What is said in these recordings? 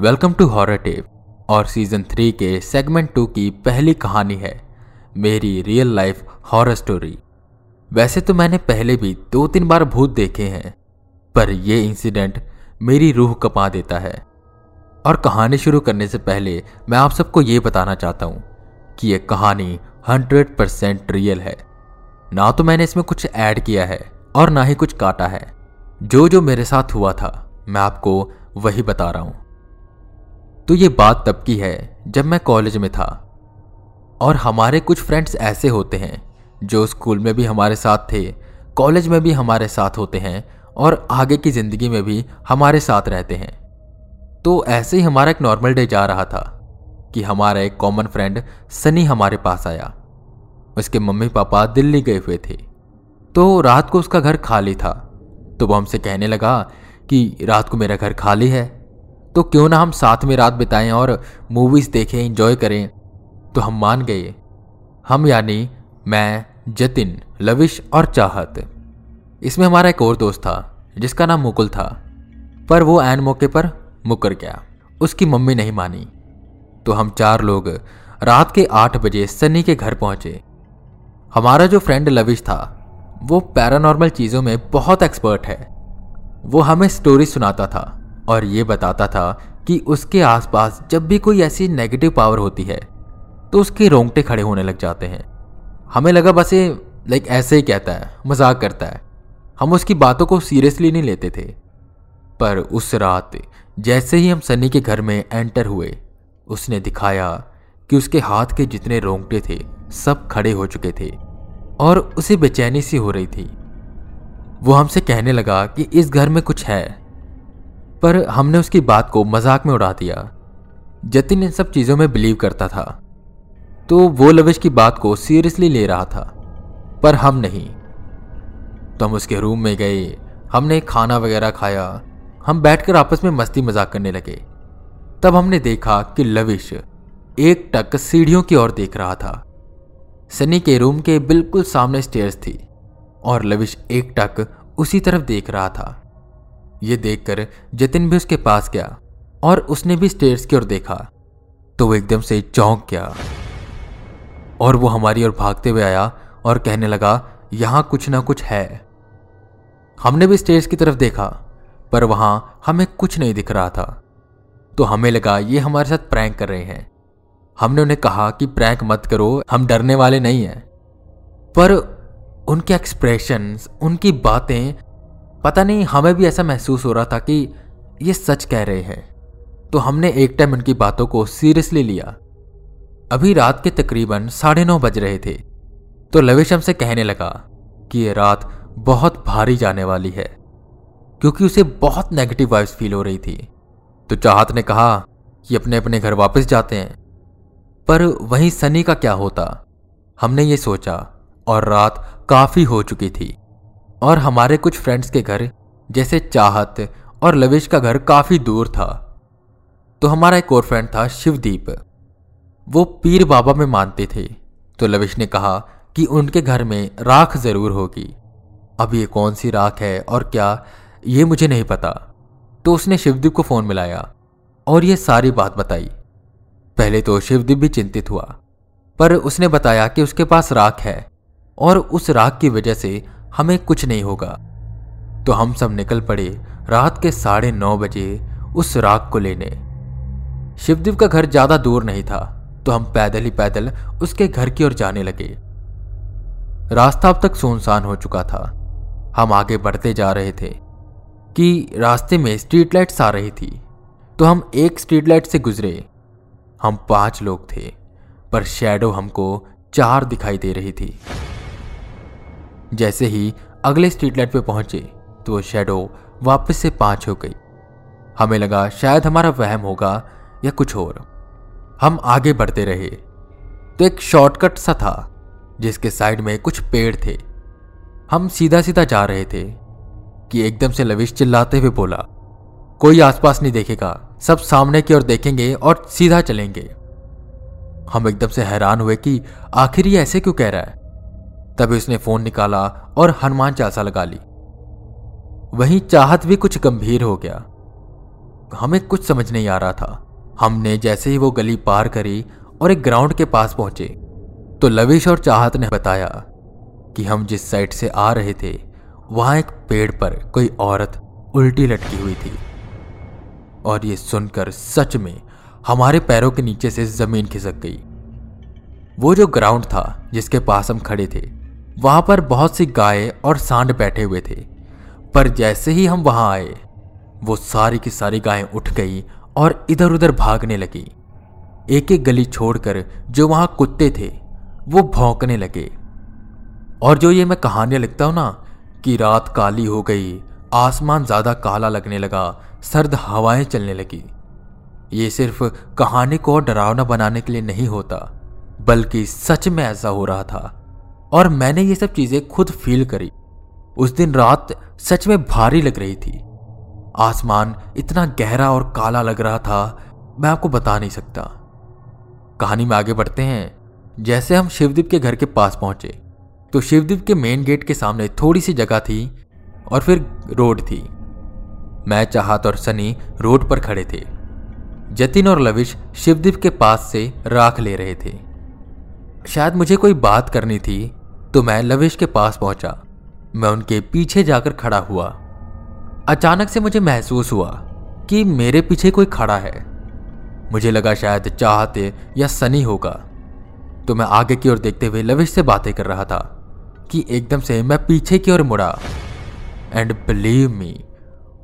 Welcome to horror tape, और season three के segment two की पहली कहानी है मेरी रियल लाइफ हॉरर स्टोरी। वैसे तो मैंने पहले भी दो तीन बार भूत देखे हैं, पर यह इंसिडेंट मेरी रूह कपा देता है। और कहानी शुरू करने से पहले मैं आप सबको ये बताना चाहता हूँ कि यह कहानी हंड्रेड परसेंट रियल है। ना तो मैंने इसमें कुछ ऐड किया है, और ना ही कुछ काटा है। जो जो मेरे साथ हुआ था, मैं आपको वही बता रहा हूँ। तो ये बात तब की है जब मैं कॉलेज में था। और हमारे कुछ फ्रेंड्स ऐसे होते हैं, जो स्कूल में भी हमारे साथ थे, कॉलेज में भी हमारे साथ होते हैं और आगे की ज़िंदगी में भी हमारे साथ रहते हैं। तो ऐसे ही हमारा एक नॉर्मल डे जा रहा था कि हमारा एक कॉमन फ्रेंड सनी हमारे पास आया। उसके मम्मी पापा दिल्ली गए हुए थे। तो रात को उसका घर खाली था। तो वो हमसे कहने लगा कि रात को मेरा घर खाली है। तो क्यों ना हम साथ में रात बिताएँ और मूवीज़ देखें इंजॉय करें? तो हम मान गए। हम यानी मैं, जतिन, लविश और चाहत। इसमें हमारा एक और दोस्त था, जिसका नाम मुकुल था। पर वो एन मौके पर मुकर गया। उसकी मम्मी नहीं मानी। तो हम चार लोग रात के आठ बजे सनी के घर पहुँचे। हमारा जो फ्रेंड लविश था, वो पैरानॉर्मल चीज़ों में बहुत एक्सपर्ट है। वो हमें स्टोरी सुनाता था। और ये बताता था कि उसके आसपास जब भी कोई ऐसी नेगेटिव पावर होती है तो उसके रोंगटे खड़े होने लग जाते हैं। हमें लगा बस ये लाइक ऐसे ही कहता है, मज़ाक करता है। हम उसकी बातों को सीरियसली नहीं लेते थे। पर उस रात, जैसे ही हम सनी के घर में एंटर हुए, उसने दिखाया कि उसके हाथ के जितने रोंगटे थे, सब खड़े हो चुके थे और उसे बेचैनी सी हो रही थी। वो हमसे कहने लगा कि इस घर में कुछ है। पर हमने उसकी बात को मज़ाक में उड़ा दिया। जतिन इन सब चीज़ों में बिलीव करता था। तो वो लविश की बात को सीरियसली ले रहा था। पर हम नहीं। तो हम उसके रूम में गए। हमने खाना वगैरह खाया। हम बैठकर आपस में मस्ती मज़ाक करने लगे। तब हमने देखा कि लविश एक टक सीढ़ियों की ओर देख रहा था। सनी के रूम के बिल्कुल सामने स्टेयर्स थी। और लविश एक टक उसी तरफ़ देख रहा था। यह देखकर जतिन भी उसके पास गया और उसने भी स्टेयर्स की ओर देखा। तो वो एकदम से चौंक गया और वो हमारी ओर भागते हुए आया और कहने लगा, यहाँ कुछ ना कुछ है। हमने भी स्टेयर्स की तरफ़ देखा, पर वहाँ हमें कुछ नहीं दिख रहा था। तो हमें लगा, ये हमारे साथ प्रैंक कर रहे हैं। हमने उन्हें कहा कि, प्रैंक मत करो, हम डरने वाले नहीं हैं। पर उनके एक्सप्रेशंस उनकी बातें पता नहीं हमें भी ऐसा महसूस हो रहा था कि ये सच कह रहे हैं। तो हमने एक टाइम उनकी बातों को सीरियसली लिया। अभी रात के तकरीबन साढ़े नौ बज रहे थे। तो लवेश हमसे कहने लगा कि ये रात बहुत भारी जाने वाली है, क्योंकि उसे बहुत नेगेटिव वाइब्स फील हो रही थी। तो चाहत ने कहा कि अपने अपने घर वापस जाते हैं। पर वहीं सनी का क्या होता? हमने ये सोचा और रात काफ़ी हो चुकी थी। और हमारे कुछ फ्रेंड्स के घर, जैसे चाहत और लवेश का घर काफ़ी दूर था। तो हमारा एक और फ्रेंड था, शिवदीप। वो पीर बाबा में मानते थे। तो लविश ने कहा कि उनके घर में राख ज़रूर होगी। अब ये कौन सी राख है और क्या, ये मुझे नहीं पता। तो उसने शिवदीप को फ़ोन मिलाया और ये सारी बात बताई। पहले तो शिवदीप भी चिंतित हुआ, पर उसने बताया कि उसके पास राख है और उस राख की वजह से हमें कुछ नहीं होगा। तो हम सब निकल पड़े रात के साढ़े नौ बजे उस राग को लेने। शिवदेव का घर ज़्यादा दूर नहीं था तो हम पैदल ही पैदल उसके घर की ओर जाने लगे। रास्ता अब तक सुनसान हो चुका था। हम आगे बढ़ते जा रहे थे कि रास्ते में स्ट्रीट लाइट्स आ रही थी तो हम एक स्ट्रीट लाइट से गुजरे। हम पाँच लोग थे, पर शैडो हमको चार दिखाई दे रही थी। जैसे ही अगले स्ट्रीट लाइट पे पहुँचे तो वो शेडो वापस से पाँच हो गई। हमें लगा शायद हमारा वहम होगा या कुछ और। हम आगे बढ़ते रहे। तो एक शॉर्टकट सा था, जिसके साइड में कुछ पेड़ थे। हम सीधा सीधा जा रहे थे, कि एकदम से लविश चिल्लाते हुए बोला, कोई आसपास नहीं देखेगा। सब सामने की ओर देखेंगे और सीधा चलेंगे। हम एकदम से हैरान हुए कि आखिर ये ऐसे क्यों कह रहा है? तभी उसने फ़ोन निकाला और हनुमान चालीसा लगा ली। वहीं चाहत भी कुछ गंभीर हो गया। हमें कुछ समझ नहीं आ रहा था। हमने जैसे ही वो गली पार करी और एक ग्राउंड के पास पहुँचे तो लविश और चाहत ने बताया कि हम जिस साइड से आ रहे थे, वहाँ एक पेड़ पर कोई औरत उल्टी लटकी हुई थी। और ये सुनकर सच में हमारे पैरों के नीचे से ज़मीन खिसक गई। वो जो ग्राउंड था जिसके पास हम खड़े थे वहाँ पर बहुत सी गाय और सांड बैठे हुए थे। पर जैसे ही हम वहाँ आए, वो सारी की सारी गायें उठ गई और इधर उधर भागने लगी। एक एक गली छोड़कर जो वहाँ कुत्ते थे, वो भौंकने लगे। और जो ये मैं कहानियाँ लिखता हूँ ना, कि रात काली हो गई, आसमान ज़्यादा काला लगने लगा, सर्द हवाएँ चलने लगी। ये सिर्फ़ कहानी को डरावना बनाने के लिए नहीं होता, बल्कि सच में ऐसा हो रहा था। और मैंने ये सब चीज़ें खुद फील करी। उस दिन रात सच में भारी लग रही थी। आसमान इतना गहरा और काला लग रहा था, मैं आपको बता नहीं सकता। कहानी में आगे बढ़ते हैं। जैसे हम शिवदीप के घर के पास पहुँचे तो शिवदीप के मेन गेट के सामने थोड़ी सी जगह थी और फिर रोड थी। मैं, चाहत और सनी रोड पर खड़े थे। जतिन और लविश शिवदीप के पास से राख ले रहे थे। शायद मुझे कोई बात करनी थी तो मैं लवेश के पास पहुँचा। मैं उनके पीछे जाकर खड़ा हुआ। अचानक से मुझे महसूस हुआ कि मेरे पीछे कोई खड़ा है। मुझे लगा शायद चाहते या सनी होगा। तो मैं आगे की ओर देखते हुए लविश से बातें कर रहा था कि एकदम से मैं पीछे की ओर मुड़ा। एंड बिलीव मी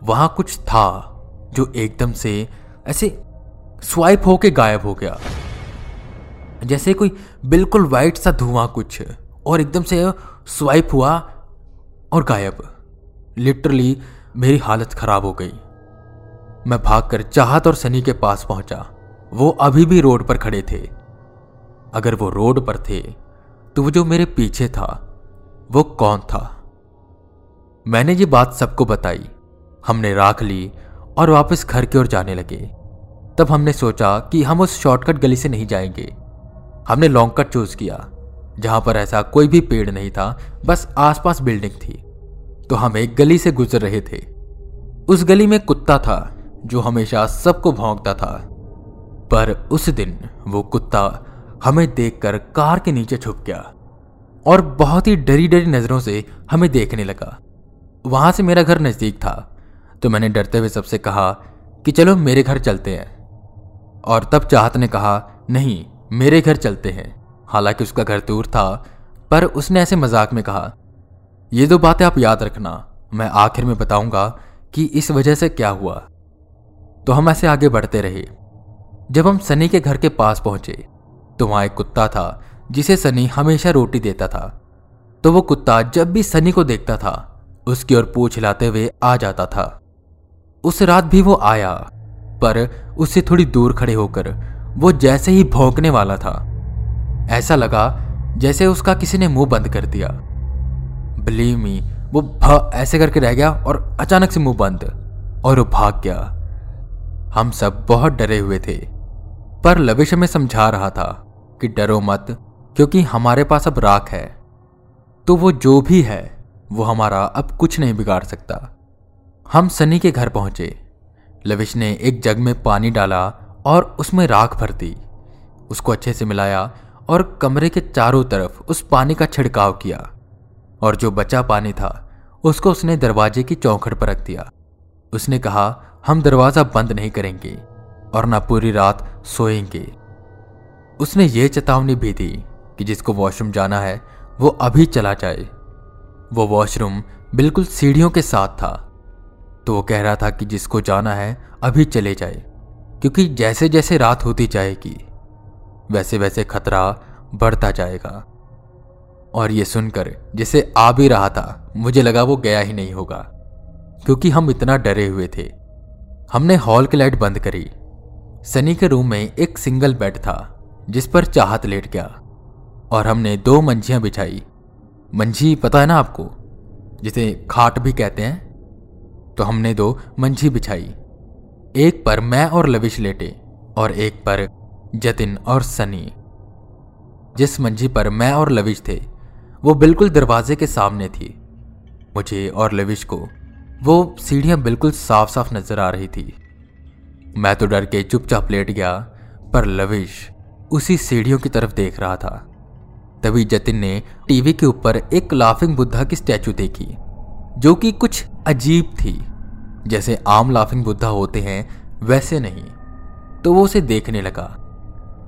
वहाँ कुछ था जो एकदम से ऐसे स्वाइप होके गायब हो गया। जैसे कोई बिल्कुल वाइट सा धुआँ कुछ। और एकदम से स्वाइप हुआ और गायब। लिटरली मेरी हालत खराब हो गई। मैं भागकर चाहत और सनी के पास पहुँचा। वो अभी भी रोड पर खड़े थे। अगर वो रोड पर थे तो वो जो मेरे पीछे था, वो कौन था? मैंने ये बात सबको बताई। हमने राख ली और वापस घर की ओर जाने लगे। तब हमने सोचा कि हम उस शॉर्टकट गली से नहीं जाएँगे। हमने लॉन्ग कट चूज़ किया। जहाँ पर ऐसा कोई भी पेड़ नहीं था, बस आसपास बिल्डिंग थी। तो हम एक गली से गुजर रहे थे। उस गली में कुत्ता था, जो हमेशा सबको भौंकता था। पर उस दिन वो कुत्ता हमें देखकर कार के नीचे छुप गया और बहुत ही डरी डरी नज़रों से हमें देखने लगा। वहाँ से मेरा घर नज़दीक था तो मैंने डरते हुए सबसे कहा कि चलो मेरे घर चलते हैं। और तब चाहत ने कहा, नहीं, मेरे घर चलते हैं। हालाँकि उसका घर दूर था, पर उसने ऐसे मज़ाक में कहा, ये दो बातें आप याद रखना, मैं आखिर में बताऊँगा कि इस वजह से क्या हुआ। तो हम ऐसे आगे बढ़ते रहे। जब हम सनी के घर के पास पहुँचे तो वहाँ एक कुत्ता था, जिसे सनी हमेशा रोटी देता था। तो वो कुत्ता जब भी सनी को देखता था, उसकी ओर पूछ हिलाते हुए आ जाता था। उस रात भी वो आया, पर उससे थोड़ी दूर खड़े होकर वो जैसे ही भौंकने वाला था। ऐसा लगा जैसे उसका किसी ने मुँह बंद कर दिया। बिलीव मी वो भ ऐसे करके रह गया और अचानक से मुँह बंद। और वो भाग गया। हम सब बहुत डरे हुए थे। पर लविश हमें समझा रहा था कि डरो मत, क्योंकि हमारे पास अब राख है। तो वो जो भी है, वो हमारा अब कुछ नहीं बिगाड़ सकता। हम सनी के घर पहुँचे। लविश ने एक जग में पानी डाला और उसमें राख भर दी। उसको अच्छे से मिलाया और कमरे के चारों तरफ़ उस पानी का छिड़काव किया। और जो बचा पानी था, उसको उसने दरवाजे की चौखट पर रख दिया। उसने कहा, हम दरवाज़ा बंद नहीं करेंगे और ना पूरी रात सोएँगे। उसने ये चेतावनी भी दी कि जिसको वॉशरूम जाना है, वो अभी चला जाए। वो वॉशरूम बिल्कुल सीढ़ियों के साथ था। तो वो कह रहा था कि जिसको जाना है, अभी चले जाए, क्योंकि जैसे जैसे रात होती जाएगी वैसे वैसे खतरा बढ़ता जाएगा। और ये सुनकर, जिसे आ भी रहा था, मुझे लगा वो गया ही नहीं होगा। क्योंकि हम इतना डरे हुए थे। हमने हॉल की लाइट बंद करी। सनी के रूम में एक सिंगल बेड था, जिस पर चाहत लेट गया। और हमने दो मंझियाँ बिछाई। मंझी पता है ना आपको? जिसे खाट भी कहते हैं। तो हमने दो मंझी बिछाई। एक पर मैं और लविश लेटे, और एक पर जतिन और सनी। जिस मंझी पर मैं और लविश थे, वो बिल्कुल दरवाजे के सामने थी। मुझे और लविश को वो सीढ़ियाँ बिल्कुल साफ़ साफ़ नज़र आ रही थी। मैं तो डर के चुपचाप लेट गया, पर लविश उसी सीढ़ियों की तरफ़ देख रहा था। तभी जतिन ने टीवी के ऊपर एक लाफिंग बुद्धा की स्टैचू देखी, जो कि कुछ अजीब थी। जैसे आम लाफिंग बुद्धा होते हैं, वैसे नहीं। तो वो उसे देखने लगा।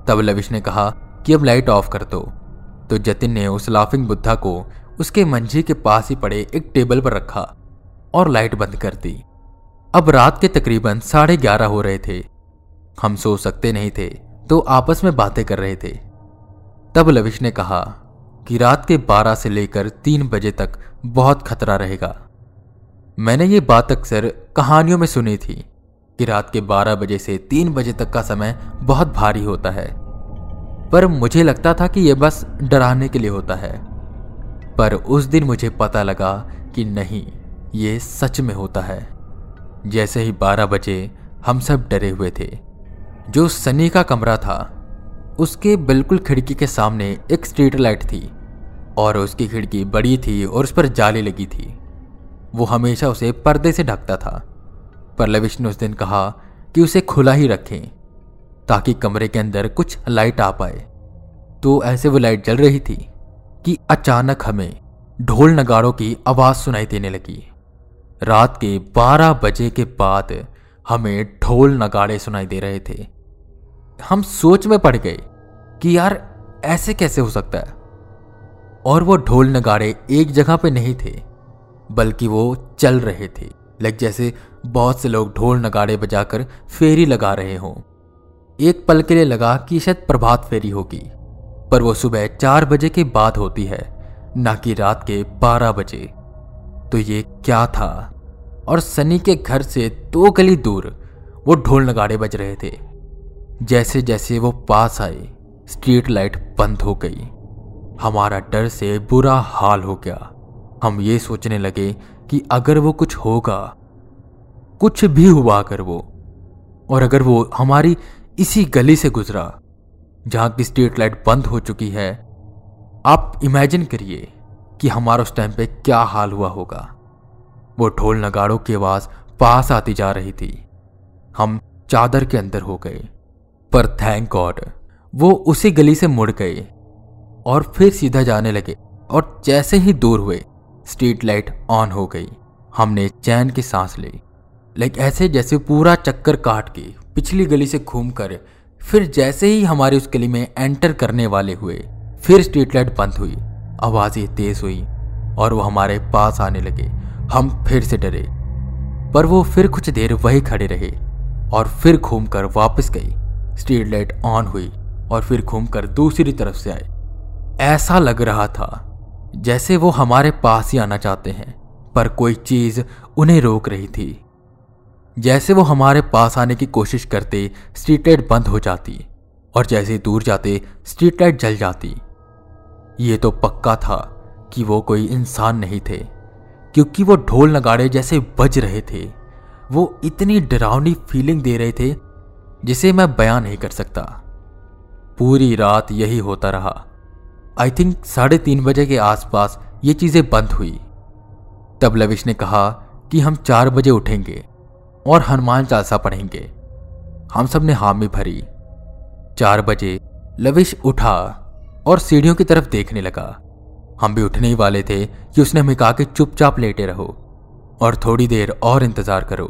तब लविश ने कहा कि अब लाइट ऑफ़ कर दो। तो जतिन ने उस लाफिंग बुद्धा को उसके मंजी के पास ही पड़े एक टेबल पर रखा और लाइट बंद कर दी। अब रात के तकरीबन साढ़े ग्यारह हो रहे थे। हम सो सकते नहीं थे तो आपस में बातें कर रहे थे। तब लविश ने कहा कि रात के बारह से लेकर तीन बजे तक बहुत खतरा रहेगा। मैंने ये बात अक्सर कहानियों में सुनी थी कि रात के 12 बजे से 3 बजे तक का समय बहुत भारी होता है। पर मुझे लगता था कि यह बस डराने के लिए होता है। पर उस दिन मुझे पता लगा कि नहीं, ये सच में होता है। जैसे ही 12 बजे हम सब डरे हुए थे। जो सनी का कमरा था, उसके बिल्कुल खिड़की के सामने एक स्ट्रीट लाइट थी और उसकी खिड़की बड़ी थी और उस पर जाली लगी थी। वो हमेशा उसे पर्दे से ढकता था। पर लविश ने उस दिन कहा कि उसे खुला ही रखें, ताकि कमरे के अंदर कुछ लाइट आ पाए। तो ऐसे वो लाइट जल रही थी कि अचानक हमें ढोल नगाड़ों की आवाज़ सुनाई देने लगी। रात के 12 बजे के बाद हमें ढोल नगाड़े सुनाई दे रहे थे। हम सोच में पड़ गए कि यार ऐसे कैसे हो सकता है? और वो ढोल नगाड़े एक जगह पे नहीं थे, बल्कि वो चल रहे थे। लाइक जैसे बहुत से लोग ढोल नगाड़े बजाकर फेरी लगा रहे हों। एक पल के लिए लगा कि शायद प्रभात फेरी होगी, पर वो सुबह चार बजे के बाद होती है, ना कि रात के बारह बजे। तो ये क्या था? और सनी के घर से दो गली दूर वो ढोल नगाड़े बज रहे थे। जैसे जैसे वो पास आए, स्ट्रीट लाइट बंद हो गई। हमारा डर से बुरा हाल हो गया। हम ये सोचने लगे कि अगर वो कुछ होगा, कुछ भी हुआ अगर वो, और अगर वो हमारी इसी गली से गुजरा, जहाँ की स्ट्रीट लाइट बंद हो चुकी है, आप इमेजिन करिए कि हमारा उस टाइम पे क्या हाल हुआ होगा। वो ढोल नगाड़ों की आवाज़ पास आती जा रही थी। हम चादर के अंदर हो गए, पर थैंक गॉड वो उसी गली से मुड़ गए, और फिर सीधा जाने लगे, और जैसे ही दूर हुए स्ट्रीट लाइट ऑन हो गई। हमने चैन की सांस ली। लाइक ऐसे जैसे पूरा चक्कर काट के पिछली गली से घूमकर फिर जैसे ही हमारे उस गली में एंटर करने वाले हुए, फिर स्ट्रीट लाइट बंद हुई। आवाज़ें तेज हुई और वो हमारे पास आने लगे। हम फिर से डरे। पर वो फिर कुछ देर वही खड़े रहे और फिर घूमकर वापस गई। स्ट्रीट लाइट ऑन हुई और फिर घूमकर दूसरी तरफ़ से आए। ऐसा लग रहा था जैसे वो हमारे पास ही आना चाहते हैं, पर कोई चीज़ उन्हें रोक रही थी। जैसे वो हमारे पास आने की कोशिश करते स्ट्रीट लाइट बंद हो जाती, और जैसे दूर जाते स्ट्रीट लाइट जल जाती। ये तो पक्का था कि वो कोई इंसान नहीं थे, क्योंकि वो ढोल नगाड़े जैसे बज रहे थे। वो इतनी डरावनी फीलिंग दे रहे थे, जिसे मैं बयान नहीं कर सकता। पूरी रात यही होता रहा। आई थिंक साढ़े तीन बजे के आसपास ये चीज़ें बंद हुई। तब लविश ने कहा कि हम चार बजे उठेंगे और हनुमान चालीसा पढ़ेंगे। हम सबने हामी भरी। चार बजे लविश उठा और सीढ़ियों की तरफ़ देखने लगा। हम भी उठने ही वाले थे कि उसने हमें कहा कि चुपचाप लेटे रहो और थोड़ी देर और इंतज़ार करो।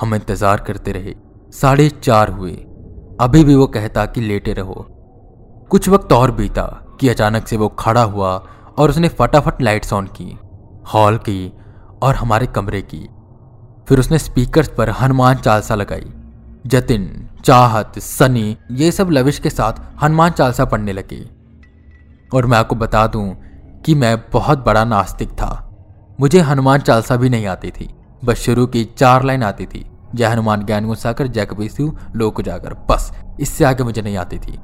हम इंतज़ार करते रहे। साढ़े चार हुए। अभी भी वो कहता कि लेटे रहो। कुछ वक्त और बीता। कि अचानक से वो खड़ा हुआ और उसने फटाफट लाइट्स ऑन की, हॉल की और हमारे कमरे की। फिर उसने स्पीकर्स पर हनुमान चालसा लगाई, जतिन, चाहत, सनी, ये सब लविश के साथ हनुमान चालसा पढ़ने लगे। और मैं आपको बता दूँ कि मैं बहुत बड़ा नास्तिक था। मुझे हनुमान चालसा भी नहीं आती थी, बस शुरू की चार लाइन आती थी, जय हनुमान ज्ञान गुस्साकर जय कबीर लोक जाकर बस, इससे आगे मुझे नहीं आती थी।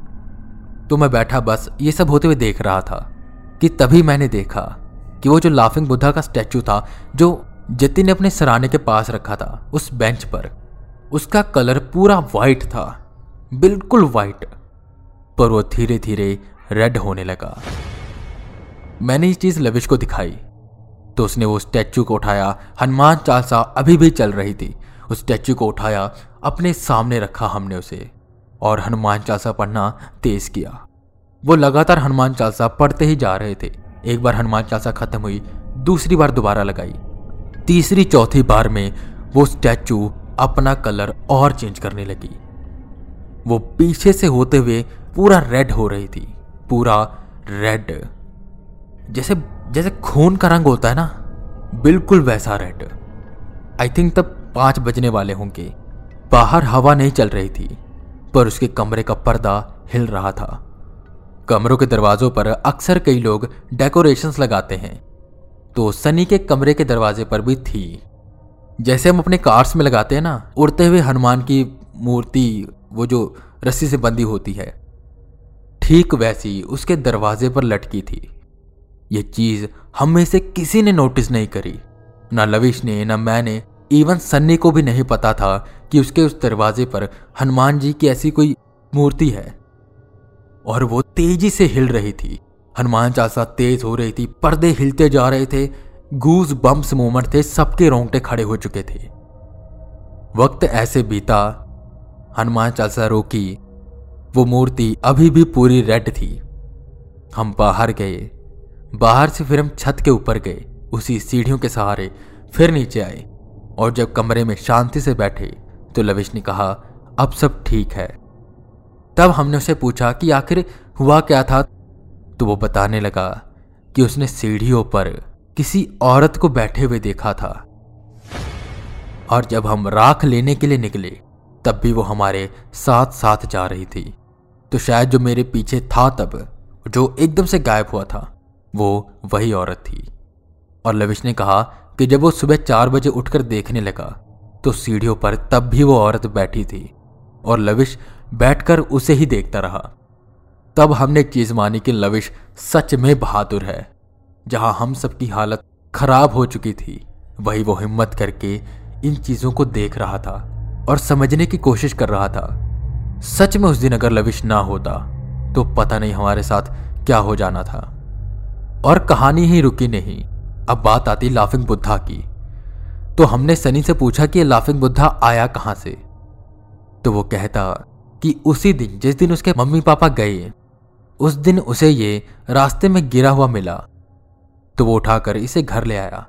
तो मैं बैठा बस, ये सब होते हुए देख रहा था कि तभी मैंने देखा कि वो जो लाफिंग बुद्धा का स्टैचू था, जो जतिन ने अपने सराहने के पास रखा था, उस बेंच पर, उसका कलर पूरा वाइट था, बिल्कुल वाइट पर वो धीरे धीरे रेड होने लगा। मैंने ये चीज़ लविश को दिखाई तो उसने वो स्टैचू को उठाया, हनुमान चालसा अभी भी चल रही थी, उस स्टैचू को उठाया, अपने सामने रखा हमने उसे। और हनुमान चालीसा पढ़ना तेज किया। वो लगातार हनुमान चालीसा पढ़ते ही जा रहे थे। एक बार हनुमान चालीसा खत्म हुई, दूसरी बार दोबारा लगाई। तीसरी, चौथी बार में वो स्टैचू अपना कलर और चेंज करने लगी। वो पीछे से होते हुए पूरा रेड हो रही थी, पूरा रेड। जैसे जैसे खून का रंग होता है ना, बिल्कुल वैसा रेड। आई थिंक तब पाँच बजने वाले होंगे। बाहर हवा नहीं चल रही थी। पर उसके कमरे का पर्दा हिल रहा था। कमरों के दरवाजों पर अक्सर कई लोग डेकोरेशंस लगाते हैं तो सनी के कमरे के दरवाजे पर भी थी। जैसे हम अपने कार्स में लगाते हैं ना, उड़ते हुए हनुमान की मूर्ति, वो जो रस्सी से बंदी होती है, ठीक वैसी उसके दरवाजे पर लटकी थी। ये चीज़ हम में से किसी ने नोटिस नहीं करी। ना लविश ने, ना मैंने इवन सन्नी को भी नहीं पता था कि उसके उस दरवाजे पर हनुमान जी की ऐसी कोई मूर्ति है। और वो तेज़ी से हिल रही थी। हनुमान चालीसा तेज हो रही थी, पर्दे हिलते जा रहे थे गूज बम्स मोमेंट थे, सबके रोंगटे खड़े हो चुके थे। वक्त ऐसे बीता, हनुमान चालीसा रोकी। वो मूर्ति अभी भी पूरी रेड थी। हम बाहर गए। बाहर से फिर हम छत के ऊपर गए। उसी सीढ़ियों के सहारे फिर नीचे आए। और जब कमरे में शांति से बैठे तो लविश ने कहा, अब सब ठीक है। तब हमने उसे पूछा कि आखिर हुआ क्या था? तो वो बताने लगा कि उसने सीढ़ियों पर किसी औरत को बैठे हुए देखा था। और जब हम राख लेने के लिए निकले, तब भी वो हमारे साथ साथ जा रही थी। तो शायद जो मेरे पीछे था तब, जो एकदम से गायब हुआ था, वो वही औरत थी। और लविश ने कहा कि जब वो सुबह चार बजे उठकर देखने लगा तो सीढ़ियों पर तब भी वो औरत बैठी थी और लविश बैठकर उसे ही देखता रहा। तब हमने चीज़ मानी कि लविश सच में बहादुर है, जहाँ हम सबकी हालत खराब हो चुकी थी। वही वो हिम्मत करके इन चीज़ों को देख रहा था और समझने की कोशिश कर रहा था। सच में उस दिन अगर लविश ना होता तो पता नहीं हमारे साथ क्या हो जाना था। और कहानी ही रुकी नहीं। अब बात आती लाफिंग बुद्धा की। तो हमने सनी से पूछा कि लाफिंग बुद्धा आया कहाँ से? तो वो कहता कि उसी दिन, जिस दिन उसके मम्मी पापा गए, उस दिन उसे ये रास्ते में गिरा हुआ मिला। तो वो उठाकर इसे घर ले आया।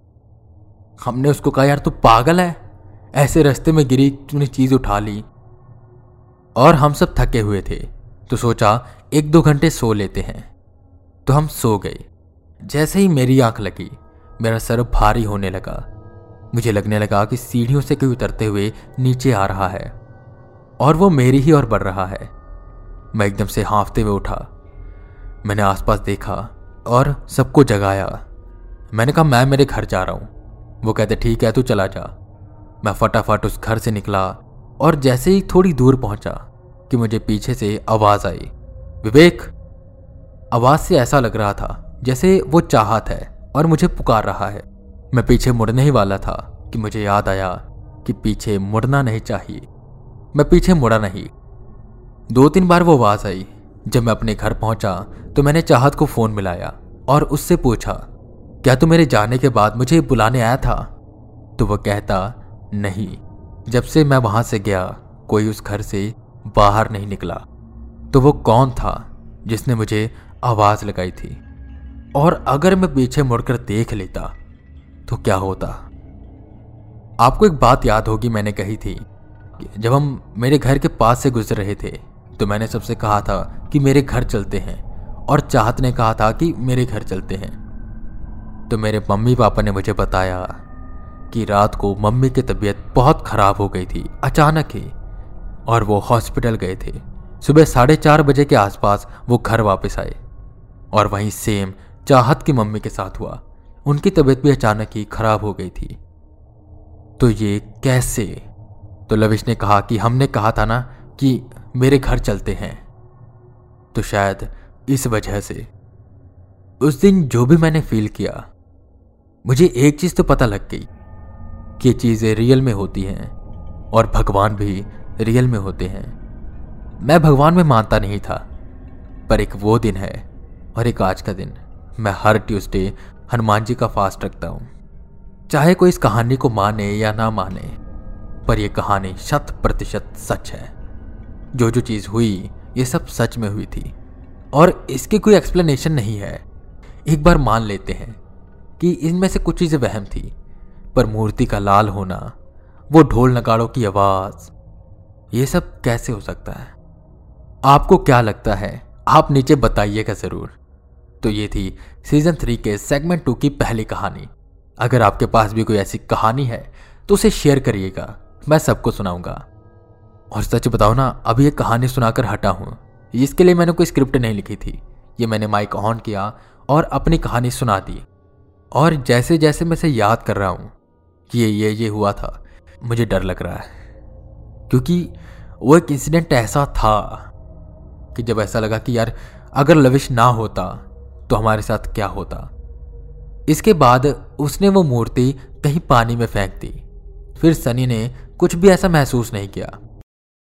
हमने उसको कहा, यार, तू पागल है? ऐसे रास्ते में गिरी, तूने चीज़ उठा ली। और हम सब थके हुए थे। तो सोचा, एक दो घंटे सो लेते हैं। तो हम सो गए। जैसे ही मेरी आँख लगी मेरा सर भारी होने लगा। मुझे लगने लगा कि सीढ़ियों से कोई उतरते हुए नीचे आ रहा है, और वो मेरी ही ओर बढ़ रहा है। मैं एकदम से हाँफते हुए उठा। मैंने आसपास देखा और सबको जगाया। मैंने कहा, मैं मेरे घर जा रहा हूँ। वो कहते, ठीक है, तू चला जा। मैं फटाफट उस घर से निकला और जैसे ही थोड़ी दूर पहुँचा कि मुझे पीछे से आवाज़ आई। विवेक, आवाज़ से ऐसा लग रहा था जैसे वो चाहत है। और मुझे पुकार रहा है। मैं पीछे मुड़ने ही वाला था कि मुझे याद आया कि पीछे मुड़ना नहीं चाहिए। मैं पीछे मुड़ा नहीं। दो तीन बार वो आवाज़ आई। जब मैं अपने घर पहुँचा तो मैंने चाहत को फ़ोन मिलाया और उससे पूछा, क्या तू मेरे जाने के बाद मुझे बुलाने आया था? तो वह कहता, नहीं। जब से मैं वहाँ से गया, कोई उस घर से बाहर नहीं निकला। तो वो कौन था जिसने मुझे आवाज़ लगाई थी? और अगर मैं पीछे मुड़कर देख लेता तो क्या होता? आपको एक बात याद होगी, मैंने कही थी जब हम मेरे घर के पास से गुजर रहे थे तो मैंने सबसे कहा था कि मेरे घर चलते हैं, और चाहत ने कहा था कि मेरे घर चलते हैं। तो मेरे मम्मी पापा ने मुझे बताया कि रात को मम्मी की तबीयत बहुत खराब हो गई थी, अचानक ही, और वो हॉस्पिटल गए थे। सुबह साढ़े चार बजे के आसपास वो घर वापस आए, और वहीं सेम चाहत की मम्मी के साथ हुआ। उनकी तबीयत भी अचानक ही खराब हो गई थी। तो ये कैसे? तो लविश ने कहा कि हमने कहा था ना कि मेरे घर चलते हैं। तो शायद इस वजह से। उस दिन जो भी मैंने फील किया, मुझे एक चीज़ तो पता लग गई कि ये चीज़ें रियल में होती हैं और भगवान भी रियल में होते हैं। मैं भगवान में मानता नहीं था, पर एक वो दिन है और एक आज का दिन। मैं हर ट्यूसडे हनुमान जी का फास्ट रखता हूँ। चाहे कोई इस कहानी को माने या ना माने, पर यह कहानी शत प्रतिशत सच है। जो जो चीज़ हुई, ये सब सच में हुई थी। और इसकी कोई एक्सप्लेनेशन नहीं है। एक बार मान लेते हैं कि इनमें से कुछ चीज़ें वहम थी, पर मूर्ति का लाल होना, वो ढोल नगाड़ों की आवाज़, ये सब कैसे हो सकता है? आपको क्या लगता है? आप नीचे बताइएगा ज़रूर। तो ये थी सीज़न थ्री के सेगमेंट टू की पहली कहानी। अगर आपके पास भी कोई ऐसी कहानी है तो उसे शेयर करिएगा, मैं सबको सुनाऊँगा। और सच बताओ ना अभी एक कहानी सुनाकर हटा हूँ। इसके लिए मैंने कोई स्क्रिप्ट नहीं लिखी थी। ये मैंने माइक ऑन किया और अपनी कहानी सुना दी। और जैसे जैसे मैं इसे याद कर रहा हूँ कि ये ये ये हुआ था। मुझे डर लग रहा है। क्योंकि वो एक इंसिडेंट ऐसा था कि जब ऐसा लगा कि यार, अगर लविश ना होता तो हमारे साथ क्या होता? इसके बाद उसने वो मूर्ति कहीं पानी में फेंक दी। फिर सनी ने कुछ भी ऐसा महसूस नहीं किया।